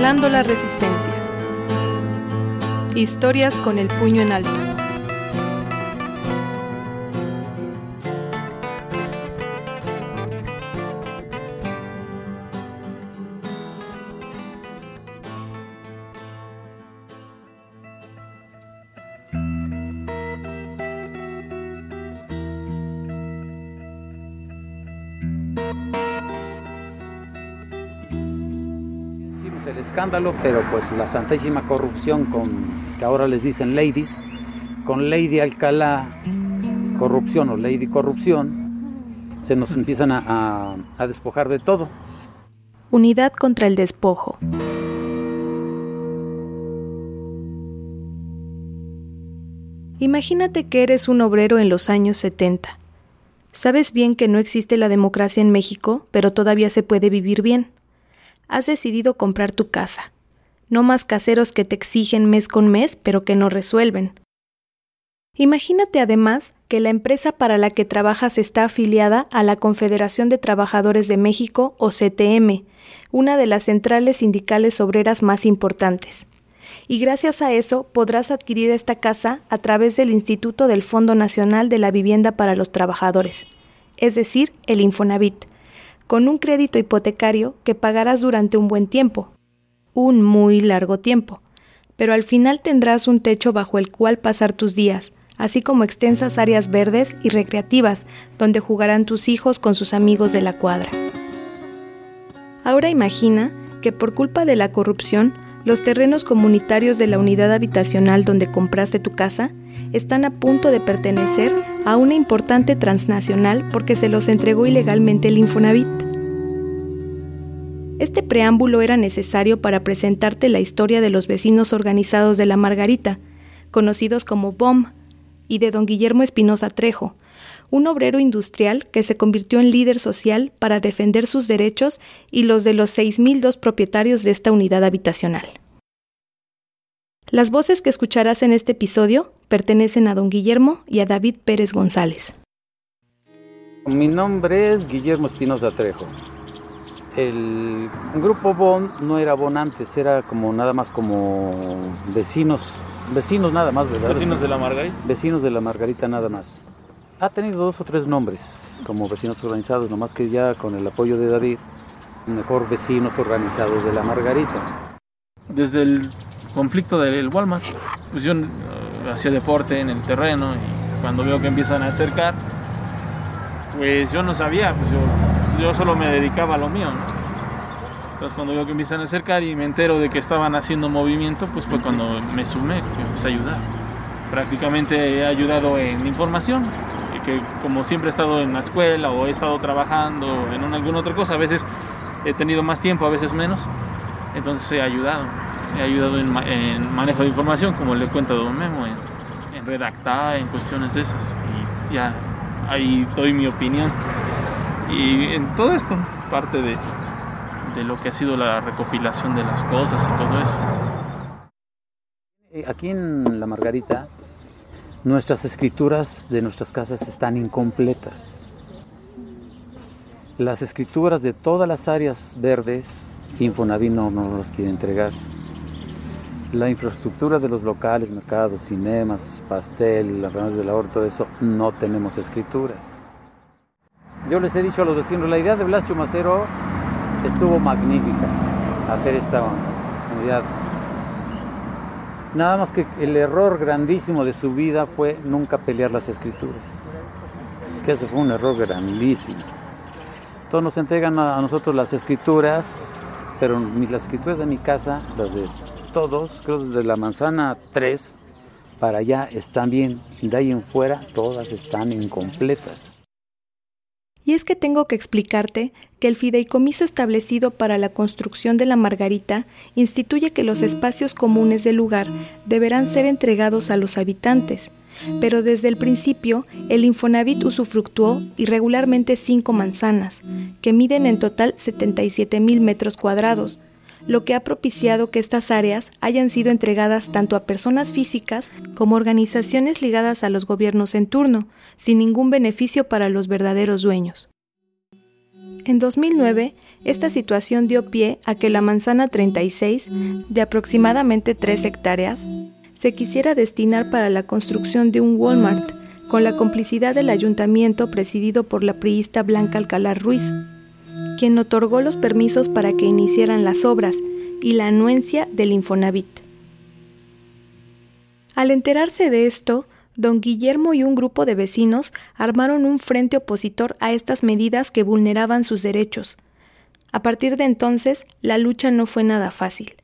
revelando la resistencia. Historias con el puño en alto. Pero pues la santísima corrupción con que ahora les dicen ladies, con Lady Alcalá corrupción o Lady corrupción, se nos empiezan a despojar de todo. Unidad contra el despojo. Imagínate que eres un obrero en los años 70. Sabes bien que no existe la democracia en México, pero todavía se puede vivir bien. Has decidido comprar tu casa. No más caseros que te exigen mes con mes, pero que no resuelven. Imagínate además que la empresa para la que trabajas está afiliada a la Confederación de Trabajadores de México o CTM, una de las centrales sindicales obreras más importantes. Y gracias a eso podrás adquirir esta casa a través del Instituto del Fondo Nacional de la Vivienda para los Trabajadores, es decir, el Infonavit, con un crédito hipotecario que pagarás durante un buen tiempo, un muy largo tiempo, pero al final tendrás un techo bajo el cual pasar tus días, así como extensas áreas verdes y recreativas donde jugarán tus hijos con sus amigos de la cuadra. Ahora imagina que por culpa de la corrupción, los terrenos comunitarios de la unidad habitacional donde compraste tu casa están a punto de pertenecer a una importante transnacional porque se los entregó ilegalmente el Infonavit. Este preámbulo era necesario para presentarte la historia de los vecinos organizados de la Margarita, conocidos como BOM, y de don Guillermo Espinosa Trejo, un obrero industrial que se convirtió en líder social para defender sus derechos y los de los 6.002 propietarios de esta unidad habitacional. Las voces que escucharás en este episodio pertenecen a don Guillermo y a David Pérez González. Mi nombre es Guillermo Espinosa Trejo. El grupo Bon no era Bon antes, era como nada más como vecinos, vecinos nada más, ¿verdad? Vecinos de la Margarita. Vecinos de la Margarita nada más. Ha tenido dos o tres nombres como vecinos organizados, nomás que ya con el apoyo de David, mejor vecinos organizados de la Margarita. Desde el conflicto del Walmart, pues yo eh, hacía deporte en el terreno y cuando veo que empiezan a acercar, pues yo no sabía, pues yo, yo solo me dedicaba a lo mío. Entonces cuando veo que empiezan a acercar y me entero de que estaban haciendo movimiento, pues fue cuando me sumé, que empecé a ayudar. Prácticamente he ayudado en información, que como siempre he estado en la escuela o he estado trabajando en una, alguna otra cosa, a veces he tenido más tiempo, a veces menos, entonces he ayudado. He ayudado en, en manejo de información, como le cuento a Memo, en, en redactar, en cuestiones de esas. Y ya ahí doy mi opinión. Y en todo esto, parte de, de lo que ha sido la recopilación de las cosas y todo eso. Aquí en la Margarita, nuestras escrituras de nuestras casas están incompletas. Las escrituras de todas las áreas verdes, Infonavit no, no las quiere entregar. La infraestructura de los locales, mercados, cinemas, pastel, las reuniones del ahorro, todo eso, no tenemos escrituras. Yo les he dicho a los vecinos, la idea de Blasio Macero estuvo magnífica, hacer esta unidad Nada más que el error grandísimo de su vida fue nunca pelear las escrituras. Que ese fue un error grandísimo. Todos nos entregan a nosotros las escrituras, pero las escrituras de mi casa, las de todos, creo desde la manzana 3 para allá están bien. De ahí en fuera todas están incompletas. Y es que tengo que explicarte que el fideicomiso establecido para la construcción de la Margarita instituye que los espacios comunes del lugar deberán ser entregados a los habitantes, pero desde el principio el Infonavit usufructuó irregularmente cinco manzanas, que miden en total 77 mil metros cuadrados, lo que ha propiciado que estas áreas hayan sido entregadas tanto a personas físicas como organizaciones ligadas a los gobiernos en turno, sin ningún beneficio para los verdaderos dueños. En 2009, esta situación dio pie a que la manzana 36, de aproximadamente 3 hectáreas, se quisiera destinar para la construcción de un Walmart, con la complicidad del ayuntamiento presidido por la priista Blanca Alcalá Ruiz, quien otorgó los permisos para que iniciaran las obras y la anuencia del Infonavit. Al enterarse de esto, don Guillermo y un grupo de vecinos armaron un frente opositor a estas medidas que vulneraban sus derechos. A partir de entonces, la lucha no fue nada fácil.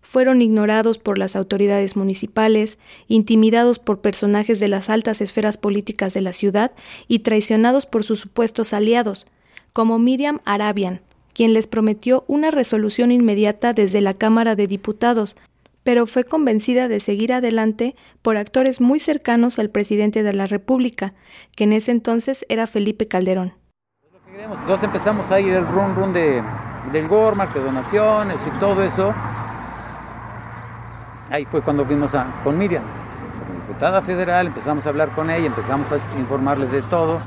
Fueron ignorados por las autoridades municipales, intimidados por personajes de las altas esferas políticas de la ciudad y traicionados por sus supuestos aliados, como Miriam Arabian, quien les prometió una resolución inmediata desde la Cámara de Diputados, pero fue convencida de seguir adelante por actores muy cercanos al presidente de la República, que en ese entonces era Felipe Calderón. Entonces empezamos a ir el run run de, del Gorma, de donaciones y todo eso. Ahí fue cuando fuimos con Miriam, como diputada federal, empezamos a hablar con ella, empezamos a informarle de todo.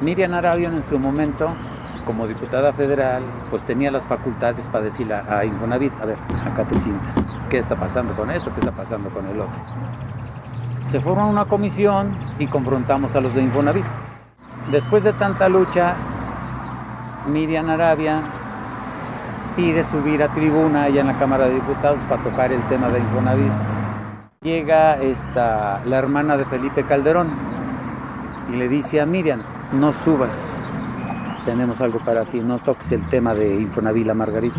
Miriam Arabion en su momento como diputada federal, pues tenía las facultades para decirle a, Infonavit, a ver, acá te sientes, ¿qué está pasando con esto? ¿Qué está pasando con el otro? Se formó una comisión y confrontamos a los de Infonavit. Después de tanta lucha, Miriam Arabia pide subir a tribuna allá en la Cámara de Diputados para tocar el tema de Infonavit. Llega esta, la hermana de Felipe Calderón y le dice a Miriam, no subas, tenemos algo para ti, no toques el tema de Infonavila Margarita.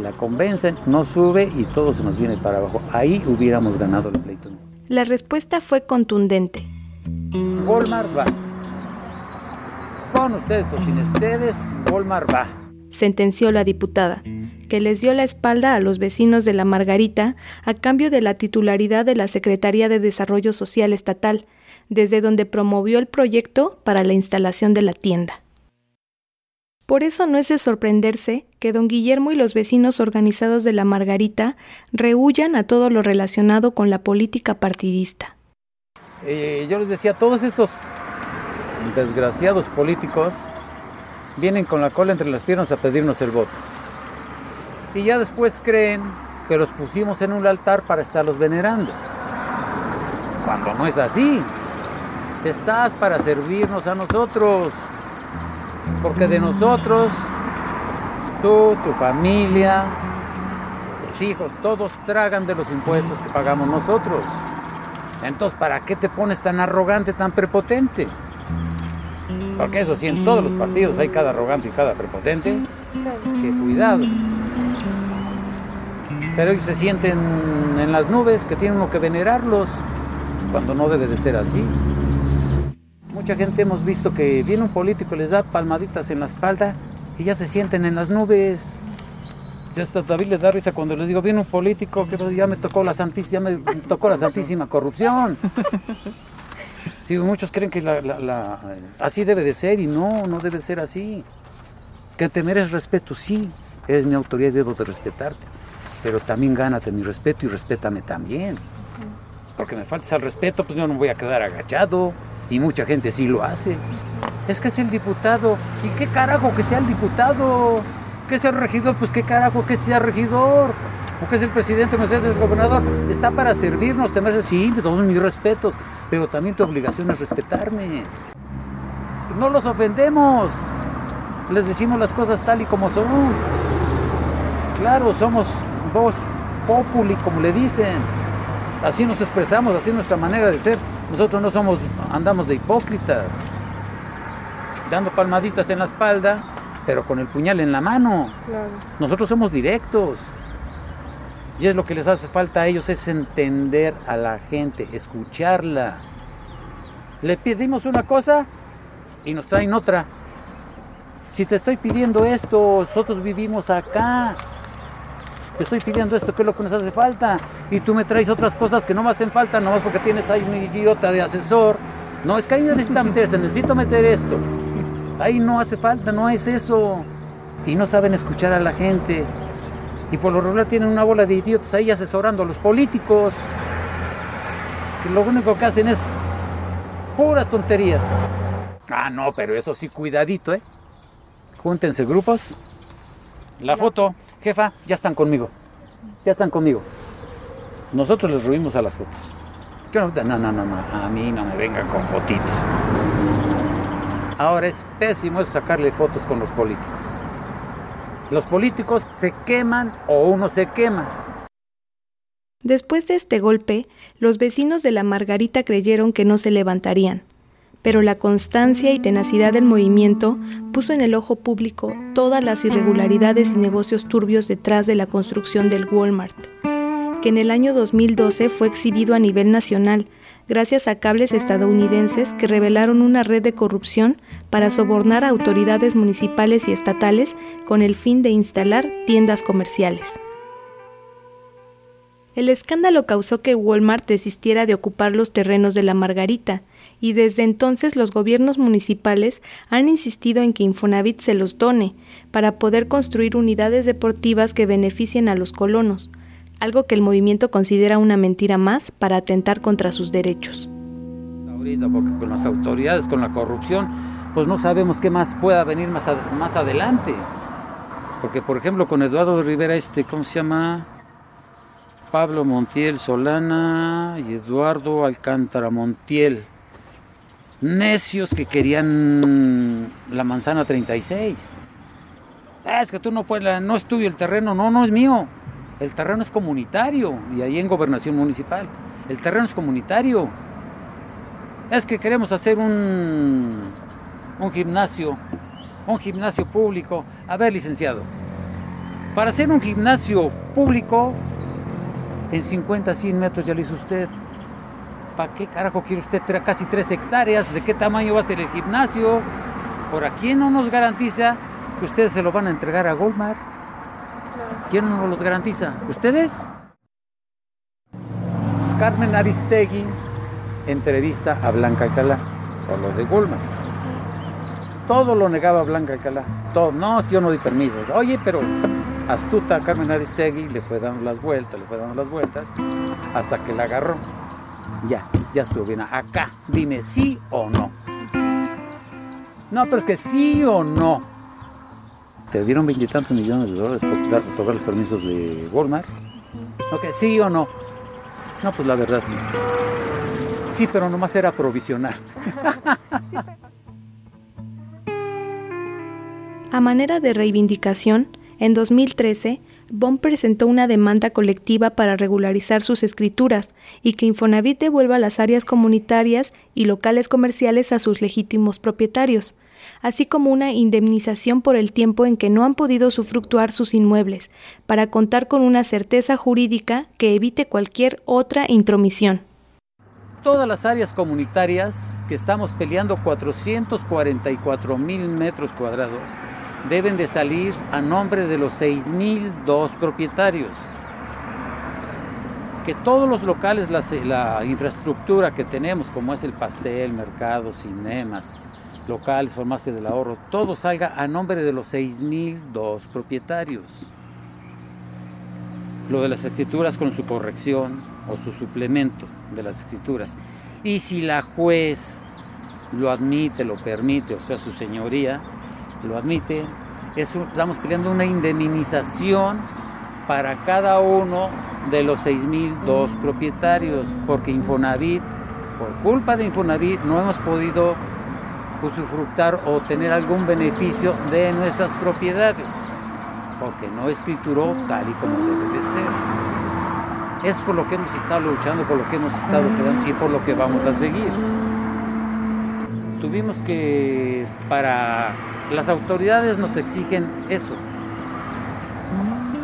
La convencen, no sube y todo se nos viene para abajo. Ahí hubiéramos ganado el pleito. La respuesta fue contundente. Walmart va. Con ustedes o sin ustedes, Walmart va. Sentenció la diputada, que les dio la espalda a los vecinos de la Margarita a cambio de la titularidad de la Secretaría de Desarrollo Social Estatal, desde donde promovió el proyecto para la instalación de la tienda. Por eso no es de sorprenderse que don Guillermo y los vecinos organizados de la Margarita rehuyan a todo lo relacionado con la política partidista. Eh, yo les decía, todos estos desgraciados políticos vienen con la cola entre las piernas a pedirnos el voto. Y ya después creen que los pusimos en un altar para estarlos venerando. Cuando no es así. Estás para servirnos a nosotros. Porque de nosotros, tú, tu familia, tus hijos, todos tragan de los impuestos que pagamos nosotros. Entonces, ¿para qué te pones tan arrogante, tan prepotente? Porque eso sí, en todos los partidos hay cada arrogante y cada prepotente. Que cuidado. Pero ellos se sienten en las nubes que tienen uno que venerarlos, cuando no debe de ser así. Mucha gente hemos visto que viene un político, les da palmaditas en la espalda y ya se sienten en las nubes. Ya hasta David le da risa cuando les digo, viene un político que ya me tocó la santísima, me tocó la santísima corrupción. Digo, muchos creen que la, así debe de ser y no, no debe ser así. Que te mereces respeto, sí, eres mi autoridad y debo de respetarte. Pero también gánate mi respeto y respétame también. Porque me faltas al respeto, pues yo no voy a quedar agachado. Y mucha gente sí lo hace. Es que es el diputado. ¿Y qué carajo que sea el diputado? ¿Que sea el regidor? Pues qué carajo que sea regidor. ¿O es el presidente, no es el gobernador? Está para servirnos, tener... Sí, todos mis respetos. Pero también tu obligación es respetarme. No los ofendemos. Les decimos las cosas tal y como son. Claro, somos voz populi, como le dicen. Así nos expresamos, así es nuestra manera de ser. Nosotros no somos, andamos de hipócritas, dando palmaditas en la espalda, pero con el puñal en la mano. Nosotros somos directos. Y es lo que les hace falta a ellos, es entender a la gente, escucharla. Le pedimos una cosa y nos traen otra. Si te estoy pidiendo esto, nosotros vivimos acá te estoy pidiendo esto, que es lo que nos hace falta, y tú me traes otras cosas que no me hacen falta, nomás porque tienes ahí un idiota de asesor. No, es que ahí necesita meterse, necesito meter esto. Ahí no hace falta, no es eso. Y no saben escuchar a la gente. Y por lo regular tienen una bola de idiotas ahí asesorando a los políticos. Que lo único que hacen es puras tonterías. Ah, no, pero eso sí, cuidadito, ¿eh? Júntense grupos. La foto, jefa, ya están conmigo. Ya están conmigo. Nosotros les ruimos a las fotos. No, no, no, no, a mí no me vengan con fotitos. Ahora es pésimo sacarle fotos con los políticos. Los políticos se queman o uno se quema. Después de este golpe, los vecinos de la Margarita creyeron que no se levantarían, pero la constancia y tenacidad del movimiento puso en el ojo público todas las irregularidades y negocios turbios detrás de la construcción del Walmart que en el año 2012 fue exhibido a nivel nacional, gracias a cables estadounidenses que revelaron una red de corrupción para sobornar a autoridades municipales y estatales con el fin de instalar tiendas comerciales. El escándalo causó que Walmart desistiera de ocupar los terrenos de la Margarita, y desde entonces los gobiernos municipales han insistido en que Infonavit se los done para poder construir unidades deportivas que beneficien a los colonos, algo que el movimiento considera una mentira más para atentar contra sus derechos. Ahorita, porque con las autoridades, con la corrupción, pues no sabemos qué más pueda venir más, más adelante. Porque, por ejemplo, con Eduardo Rivera, este, ¿cómo se llama? Pablo Montiel Solana y Eduardo Alcántara Montiel. Necios que querían la manzana 36. Es que tú no puedes, no es tuyo el terreno, no, no es mío. El terreno es comunitario y ahí en gobernación municipal. El terreno es comunitario. Es que queremos hacer un, un gimnasio, un gimnasio público. A ver, licenciado, para hacer un gimnasio público en 50, 100 metros ya lo hizo usted. ¿Para qué carajo quiere usted casi 3 hectáreas? ¿De qué tamaño va a ser el gimnasio? ¿Por aquí no nos garantiza que ustedes se lo van a entregar a Goldmar? ¿Quién nos los garantiza? ¿Ustedes? Carmen Aristegui entrevista a Blanca Alcalá por lo de Goldman. Todo lo negaba Blanca Alcalá. Todo. No, es que yo no di permisos. Oye, pero astuta Carmen Aristegui le fue dando las vueltas, le fue dando las vueltas, hasta que la agarró. Ya, ya estuvo bien. Acá, dime sí o no. No, pero es que sí o no te dieron veintitantos millones de dólares por tocar los permisos de Walmart. Ok, sí o no. No, pues la verdad sí. Sí, pero nomás era provisional. A manera de reivindicación, en 2013, Bond presentó una demanda colectiva para regularizar sus escrituras y que Infonavit devuelva las áreas comunitarias y locales comerciales a sus legítimos propietarios, así como una indemnización por el tiempo en que no han podido sufructuar sus inmuebles, para contar con una certeza jurídica que evite cualquier otra intromisión. Todas las áreas comunitarias que estamos peleando 444 mil metros cuadrados deben de salir a nombre de los 6.002 propietarios. Que todos los locales, la, la infraestructura que tenemos, como es el pastel, mercado, cinemas, locales, farmacia del ahorro, todo salga a nombre de los 6.002 propietarios. Lo de las escrituras con su corrección o su suplemento de las escrituras. Y si la juez lo admite, lo permite, o sea, su señoría lo admite, estamos pidiendo una indemnización para cada uno de los 6.002 propietarios, porque Infonavit, por culpa de Infonavit, no hemos podido usufructar o tener algún beneficio de nuestras propiedades, porque no escrituró tal y como debe de ser. Es por lo que hemos estado luchando, por lo que hemos estado peleando y por lo que vamos a seguir. Tuvimos que, para las autoridades nos exigen eso.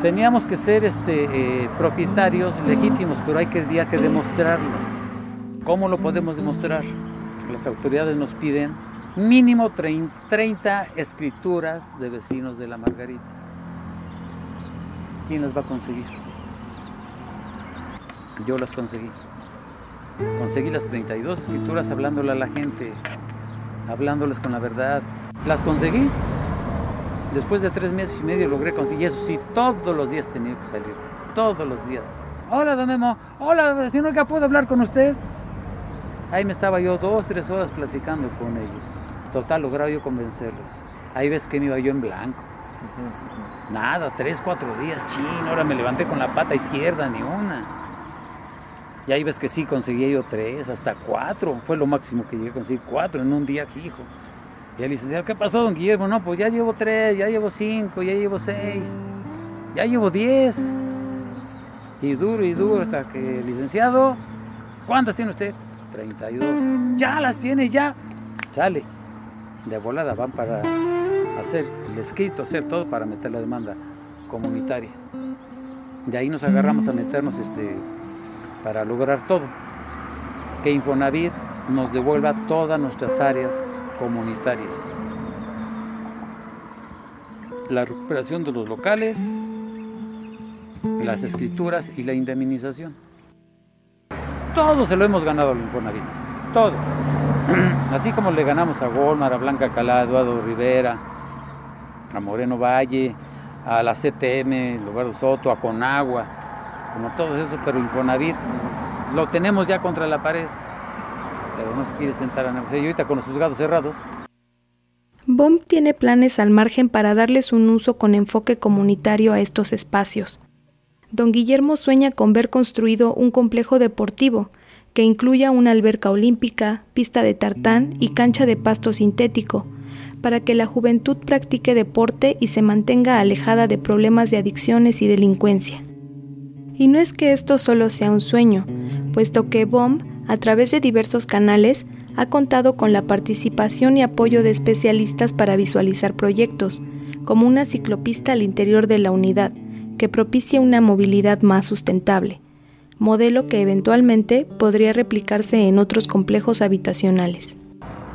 Teníamos que ser este, eh, propietarios legítimos, pero hay que, había que demostrarlo. ¿Cómo lo podemos demostrar? Las autoridades nos piden mínimo 30 escrituras de vecinos de la Margarita. ¿Quién las va a conseguir? Yo las conseguí. Conseguí las 32 escrituras hablándole a la gente, hablándoles con la verdad. Las conseguí. Después de tres meses y medio logré conseguir eso. Sí, todos los días tenía que salir. Todos los días. Hola, don Memo. Hola, vecino, ¿qué puedo hablar con usted? Ahí me estaba yo dos, tres horas platicando con ellos. Total, lograba yo convencerlos. Ahí ves que me iba yo en blanco. Nada, tres, cuatro días, chin, ahora me levanté con la pata izquierda, ni una. Y ahí ves que sí, conseguí yo tres, hasta cuatro. Fue lo máximo que llegué a conseguir, cuatro en un día hijo. Y el licenciado, ¿qué pasó, don Guillermo? No, pues ya llevo tres, ya llevo cinco, ya llevo seis, ya llevo diez. Y duro y duro hasta que, licenciado, ¿cuántas tiene usted? 32. Ya las tiene, ya. Sale. De volada van para hacer el escrito, hacer todo para meter la demanda comunitaria. De ahí nos agarramos a meternos este, para lograr todo. Que Infonavit nos devuelva todas nuestras áreas comunitarias. La recuperación de los locales, las escrituras y la indemnización. Todo se lo hemos ganado al Infonavit. Todo. Así como le ganamos a Golmar, a Blanca Calá, a Eduardo Rivera, a Moreno Valle, a la CTM, Lugar Soto, a Conagua, como todos esos, pero Infonavit lo tenemos ya contra la pared. Pero no se quiere sentar a negociar. Y ahorita con los juzgados cerrados. BOM tiene planes al margen para darles un uso con enfoque comunitario a estos espacios. Don Guillermo sueña con ver construido un complejo deportivo que incluya una alberca olímpica, pista de tartán y cancha de pasto sintético, para que la juventud practique deporte y se mantenga alejada de problemas de adicciones y delincuencia. Y no es que esto solo sea un sueño, puesto que BOM, a través de diversos canales, ha contado con la participación y apoyo de especialistas para visualizar proyectos, como una ciclopista al interior de la unidad, que propicie una movilidad más sustentable, modelo que eventualmente podría replicarse en otros complejos habitacionales.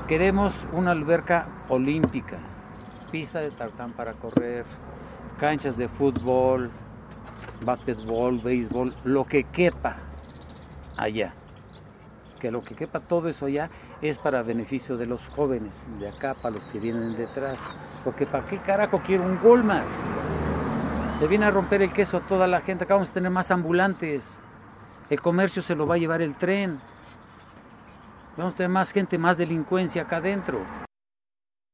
Queremos una alberca olímpica, pista de tartán para correr, canchas de fútbol, básquetbol, béisbol, lo que quepa allá. Que lo que quepa todo eso allá es para beneficio de los jóvenes de acá, para los que vienen detrás. Porque ¿para qué carajo quiero un Goldman? Le viene a romper el queso a toda la gente. Acá vamos a tener más ambulantes. El comercio se lo va a llevar el tren. Vamos a tener más gente, más delincuencia acá adentro.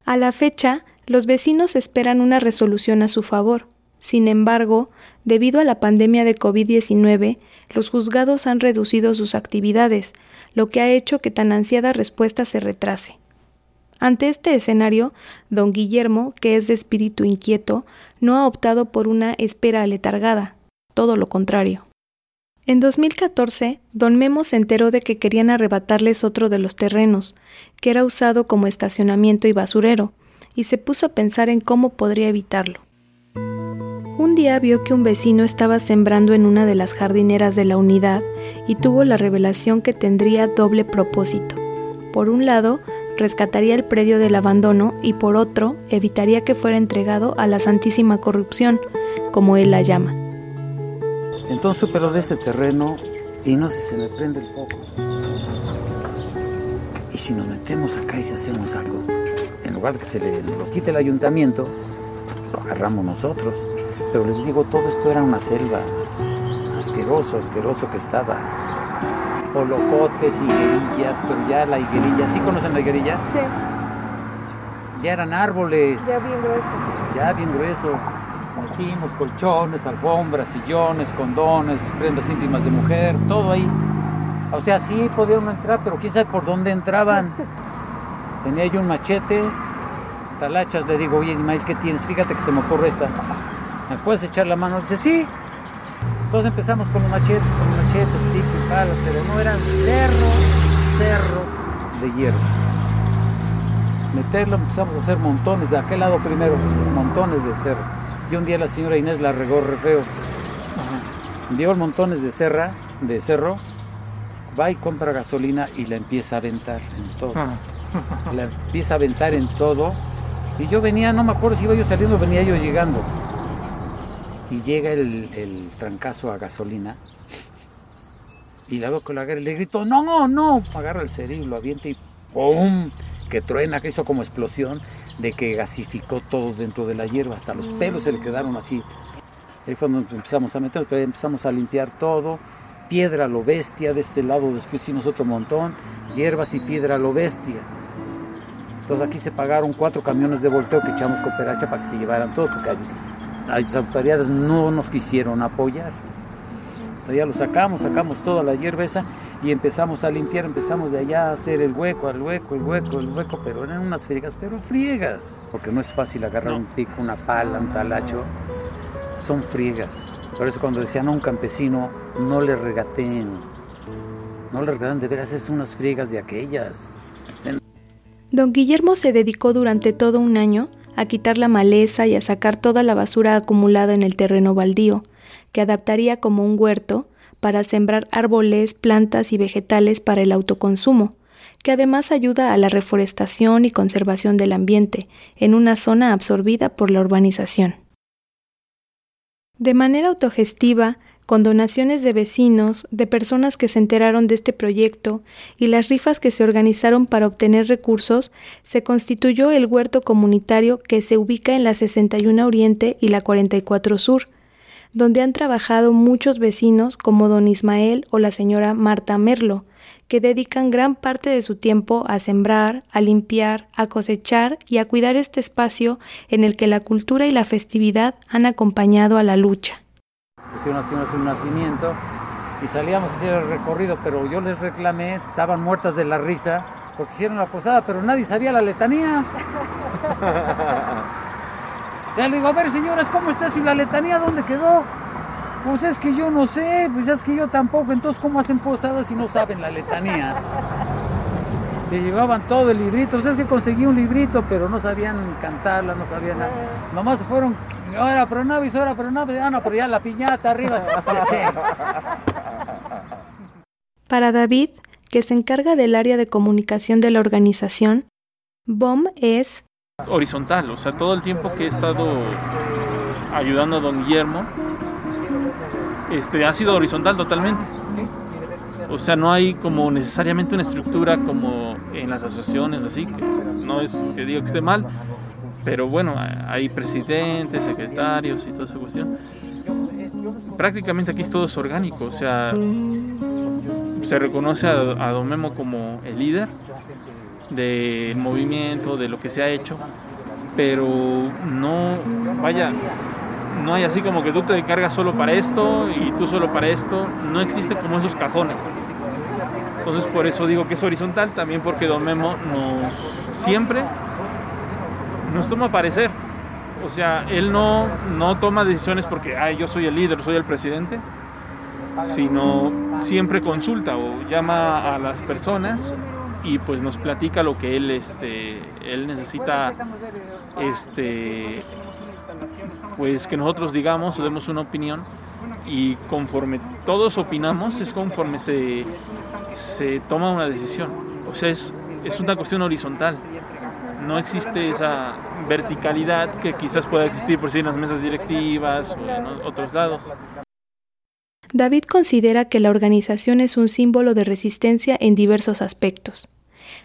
A la fecha, los vecinos esperan una resolución a su favor. Sin embargo, debido a la pandemia de COVID-19, los juzgados han reducido sus actividades, lo que ha hecho que tan ansiada respuesta se retrase. Ante este escenario, don Guillermo, que es de espíritu inquieto, no ha optado por una espera aletargada, todo lo contrario. En 2014, don Memo se enteró de que querían arrebatarles otro de los terrenos, que era usado como estacionamiento y basurero, y se puso a pensar en cómo podría evitarlo. Un día vio que un vecino estaba sembrando en una de las jardineras de la unidad y tuvo la revelación que tendría doble propósito. Por un lado, rescataría el predio del abandono y por otro evitaría que fuera entregado a la santísima corrupción, como él la llama. Entonces supero de este terreno y no sé si se me prende el foco. Y si nos metemos acá y si hacemos algo, en lugar de que se le, nos quite el ayuntamiento, lo agarramos nosotros. Pero les digo, todo esto era una selva. Asqueroso, asqueroso que estaba colocotes, higuerillas, pero ya la higuerilla, ¿sí conocen la higuerilla? Sí. Ya eran árboles. Ya bien grueso. Ya bien grueso. Metimos colchones, alfombras, sillones, condones, prendas íntimas de mujer, todo ahí. O sea, sí podían entrar, pero quién sabe por dónde entraban. Tenía yo un machete, talachas, le digo, oye Ismael, ¿qué tienes? Fíjate que se me ocurre esta. ¿Me puedes echar la mano? Dice, sí. Entonces empezamos con los machetes, con los machetes, pico y palo, pero no eran cerros, cerros de hierro. Meterlo, empezamos a hacer montones, de aquel lado primero, montones de cerro. Y un día la señora Inés la regó re feo. Vio montones de serra, de cerro, va y compra gasolina y la empieza a aventar en todo. La empieza a aventar en todo. Y yo venía, no me acuerdo si iba yo saliendo, venía yo llegando y llega el, el, trancazo a gasolina y la veo con la agarra le grito, no, no, no, agarra el cerillo, lo avienta y ¡pum! que truena, que hizo como explosión de que gasificó todo dentro de la hierba, hasta los pelos se le quedaron así. Ahí fue donde empezamos a meter, empezamos a limpiar todo piedra lo bestia, de este lado después hicimos otro montón, hierbas y piedra lo bestia. Entonces aquí se pagaron cuatro camiones de volteo que echamos cooperacha para que se llevaran todo, porque las autoridades no nos quisieron apoyar. Ya lo sacamos, sacamos toda la hierba esa y empezamos a limpiar, empezamos de allá a hacer el hueco, el hueco, el hueco, el hueco, pero eran unas friegas, pero friegas, porque no es fácil agarrar un pico, una pala, un talacho, son friegas. Por eso cuando decían a un campesino, no le regateen, no le regaten, de veras es unas friegas de aquellas. Don Guillermo se dedicó durante todo un año a quitar la maleza y a sacar toda la basura acumulada en el terreno baldío, que adaptaría como un huerto para sembrar árboles, plantas y vegetales para el autoconsumo, que además ayuda a la reforestación y conservación del ambiente en una zona absorbida por la urbanización. De manera autogestiva, con donaciones de vecinos, de personas que se enteraron de este proyecto y las rifas que se organizaron para obtener recursos, se constituyó el huerto comunitario que se ubica en la 61 Oriente y la 44 Sur, donde han trabajado muchos vecinos como don Ismael o la señora Marta Merlo, que dedican gran parte de su tiempo a sembrar, a limpiar, a cosechar y a cuidar este espacio en el que la cultura y la festividad han acompañado a la lucha hicieron así un nacimiento y salíamos a hacer el recorrido, pero yo les reclamé, estaban muertas de la risa porque hicieron la posada, pero nadie sabía la letanía. ya le digo, a ver señoras, ¿cómo está? Si la letanía, ¿dónde quedó? Pues es que yo no sé, pues es que yo tampoco, entonces ¿cómo hacen posadas si no saben la letanía? Se llevaban todo el librito, pues es que conseguí un librito, pero no sabían cantarla, no sabían nada. Nomás fueron Ahora pronavis, ahora pronavis, ah, no, pero ya la piñata arriba. Para David, que se encarga del área de comunicación de la organización, BOM es horizontal, o sea, todo el tiempo que he estado ayudando a don Guillermo, este, ha sido horizontal totalmente. O sea, no hay como necesariamente una estructura como en las asociaciones, así que no es que digo que esté mal, pero bueno, hay presidentes, secretarios y toda esa cuestión. Prácticamente aquí todo es orgánico, o sea, se reconoce a, a Don Memo como el líder del movimiento, de lo que se ha hecho, pero no, vaya, no hay así como que tú te encargas solo para esto y tú solo para esto, no existe como esos cajones. Entonces por eso digo que es horizontal, también porque Don Memo nos siempre nos toma parecer. O sea, él no, no toma decisiones porque Ay, yo soy el líder, soy el presidente, sino siempre consulta o llama a las personas y pues nos platica lo que él, este, él necesita este, pues que nosotros digamos o demos una opinión y conforme todos opinamos es conforme se, se toma una decisión. O sea, es, es una cuestión horizontal no existe esa verticalidad que quizás pueda existir por sí en las mesas directivas o en otros lados. David considera que la organización es un símbolo de resistencia en diversos aspectos.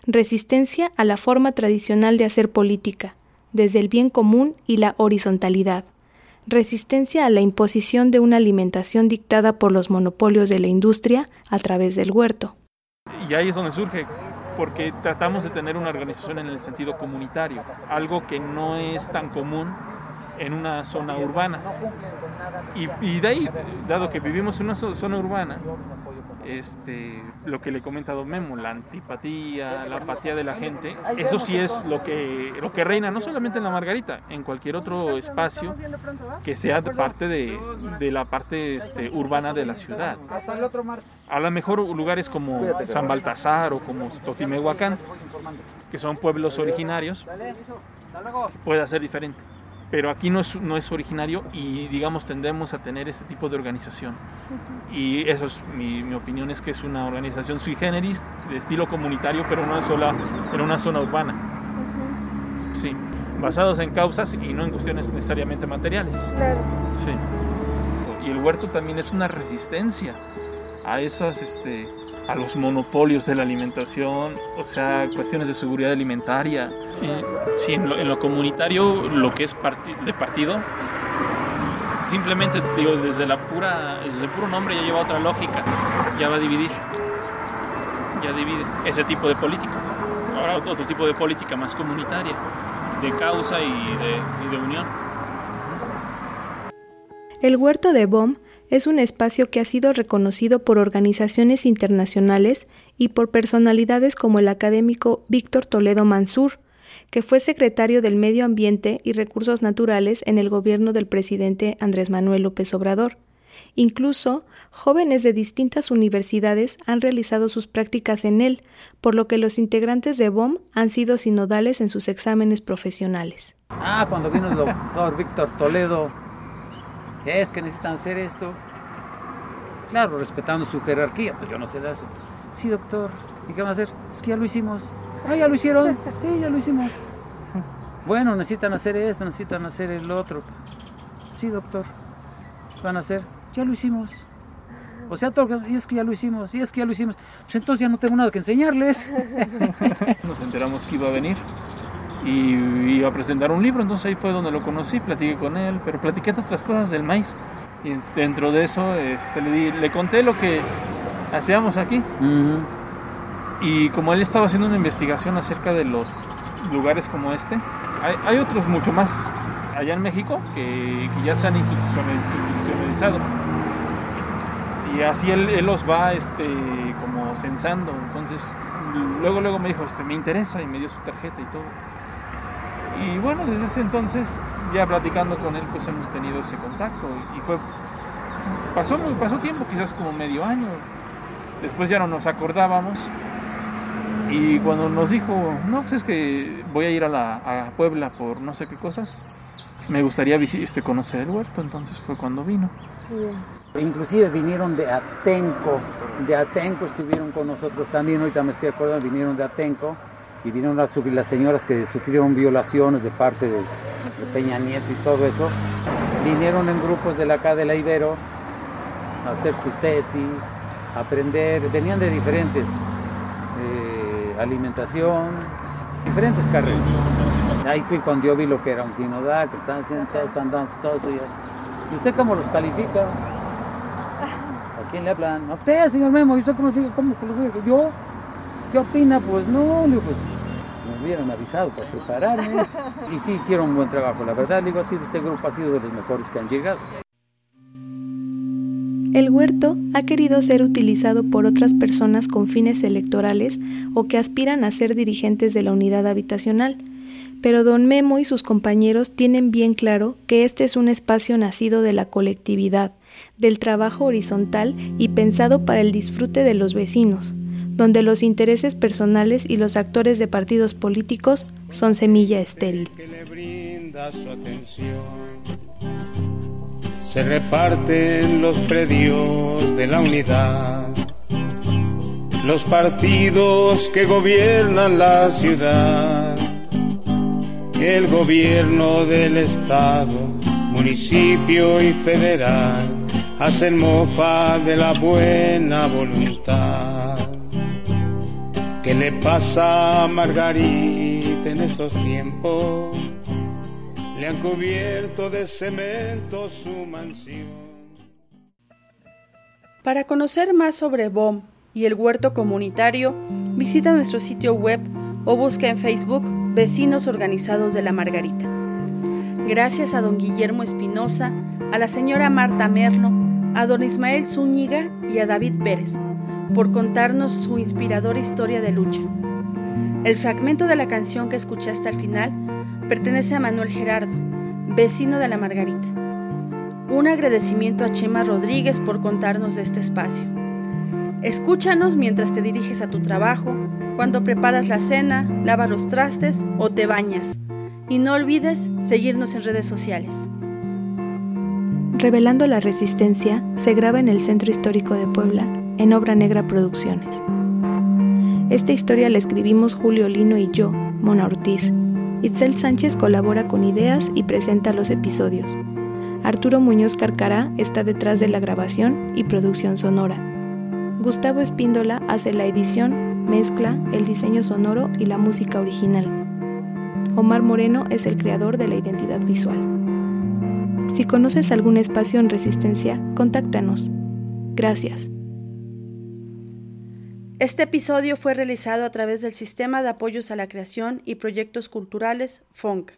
Resistencia a la forma tradicional de hacer política, desde el bien común y la horizontalidad. Resistencia a la imposición de una alimentación dictada por los monopolios de la industria a través del huerto. Y ahí es donde surge porque tratamos de tener una organización en el sentido comunitario, algo que no es tan común en una zona urbana. Y, de ahí, dado que vivimos en una zona urbana, este, lo que le he comentado Memo, la antipatía, la apatía de la gente, eso sí es lo que, lo que reina, no solamente en la Margarita, en cualquier otro espacio que sea parte de, de la parte este, urbana de la ciudad. A lo mejor lugares como San Baltasar o como Totimehuacán, que son pueblos originarios, puede ser diferente pero aquí no es, no es originario y digamos tendemos a tener este tipo de organización. Y eso es mi, mi, opinión es que es una organización sui generis, de estilo comunitario, pero no sola, en una zona urbana. Sí, basados en causas y no en cuestiones necesariamente materiales. Sí. Y el huerto también es una resistencia a esas este, a los monopolios de la alimentación, o sea, cuestiones de seguridad alimentaria. sí, en lo, comunitario, lo que es de partido, simplemente digo, desde la pura, desde el puro nombre ya lleva otra lógica, ya va a dividir, ya divide ese tipo de política. Ahora otro tipo de política más comunitaria, de causa y de, y de unión. El huerto de BOM es un espacio que ha sido reconocido por organizaciones internacionales y por personalidades como el académico Víctor Toledo Mansur, que fue secretario del Medio Ambiente y Recursos Naturales en el gobierno del presidente Andrés Manuel López Obrador. Incluso, jóvenes de distintas universidades han realizado sus prácticas en él, por lo que los integrantes de BOM han sido sinodales en sus exámenes profesionales. Ah, cuando vino el doctor Víctor Toledo, es que necesitan hacer esto. Claro, respetando su jerarquía, pues yo no sé de eso. Sí, doctor, ¿y qué van a hacer? Es que ya lo hicimos. Ah, ya lo hicieron. Sí, ya lo hicimos. Bueno, necesitan hacer esto, necesitan hacer el otro. Sí, doctor. ¿Van a hacer? Ya lo hicimos. O sea, todo, y es que ya lo hicimos, y es que ya lo hicimos. Pues entonces ya no tengo nada que enseñarles. Nos enteramos que iba a venir y iba a presentar un libro, entonces ahí fue donde lo conocí, platiqué con él, pero platiqué de otras cosas del maíz. Y dentro de eso este, le, di, le conté lo que hacíamos aquí. Uh -huh. Y como él estaba haciendo una investigación acerca de los lugares como este, hay, hay otros mucho más allá en México que, que ya se han institucionalizado. Y así él, él, los va este, como censando. Entonces, luego, luego me dijo, este, me interesa y me dio su tarjeta y todo. Y bueno, desde ese entonces, ya platicando con él, pues hemos tenido ese contacto. Y fue, pasó, pasó tiempo, quizás como medio año. Después ya no nos acordábamos. Y cuando nos dijo, no, pues es que voy a ir a, la, a Puebla por no sé qué cosas, me gustaría este, conocer el huerto, entonces fue cuando vino. Yeah. Inclusive vinieron de Atenco, de Atenco estuvieron con nosotros también, ahorita me estoy acordando, vinieron de Atenco y vinieron las, señoras que sufrieron violaciones de parte de, de, Peña Nieto y todo eso, vinieron en grupos de la acá de la Ibero a hacer su tesis, a aprender, venían de diferentes eh, alimentación, diferentes carreras. Ahí fui cuando yo vi lo que era un sinodal, que están todos, están dando todo eso. ¿Y usted cómo los califica? ¿A quién le hablan? A usted, señor Memo. ¿Y usted cómo, cómo, cómo ¿Yo? ¿Qué opina? Pues no, le pues me hubieran avisado para prepararme. Y sí hicieron un buen trabajo, la verdad. Digo así, este grupo ha sido de los mejores que han llegado. El huerto ha querido ser utilizado por otras personas con fines electorales o que aspiran a ser dirigentes de la unidad habitacional pero don Memo y sus compañeros tienen bien claro que este es un espacio nacido de la colectividad, del trabajo horizontal y pensado para el disfrute de los vecinos, donde los intereses personales y los actores de partidos políticos son semilla estéril. Se reparten los predios de la unidad, los partidos que gobiernan la ciudad el gobierno del estado, municipio y federal hacen mofa de la buena voluntad. ¿Qué le pasa a Margarita en estos tiempos? Le han cubierto de cemento su mansión. Para conocer más sobre BOM y el huerto comunitario, visita nuestro sitio web o busca en Facebook Vecinos Organizados de la Margarita. Gracias a don Guillermo Espinosa, a la señora Marta Merlo, a don Ismael Zúñiga y a David Pérez por contarnos su inspiradora historia de lucha. El fragmento de la canción que escuchaste al final pertenece a Manuel Gerardo, vecino de la Margarita. Un agradecimiento a Chema Rodríguez por contarnos de este espacio. Escúchanos mientras te diriges a tu trabajo, cuando preparas la cena, lavas los trastes o te bañas. Y no olvides seguirnos en redes sociales. Revelando la Resistencia se graba en el Centro Histórico de Puebla, en Obra Negra Producciones. Esta historia la escribimos Julio Lino y yo, Mona Ortiz. Itzel Sánchez colabora con ideas y presenta los episodios. Arturo Muñoz Carcará está detrás de la grabación y producción sonora. Gustavo Espíndola hace la edición, mezcla, el diseño sonoro y la música original. Omar Moreno es el creador de la identidad visual. Si conoces algún espacio en resistencia, contáctanos. Gracias. Este episodio fue realizado a través del Sistema de Apoyos a la Creación y Proyectos Culturales, FONC,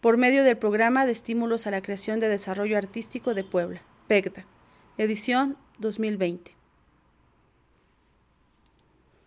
por medio del Programa de Estímulos a la Creación de Desarrollo Artístico de Puebla, PECDA, edición 2020.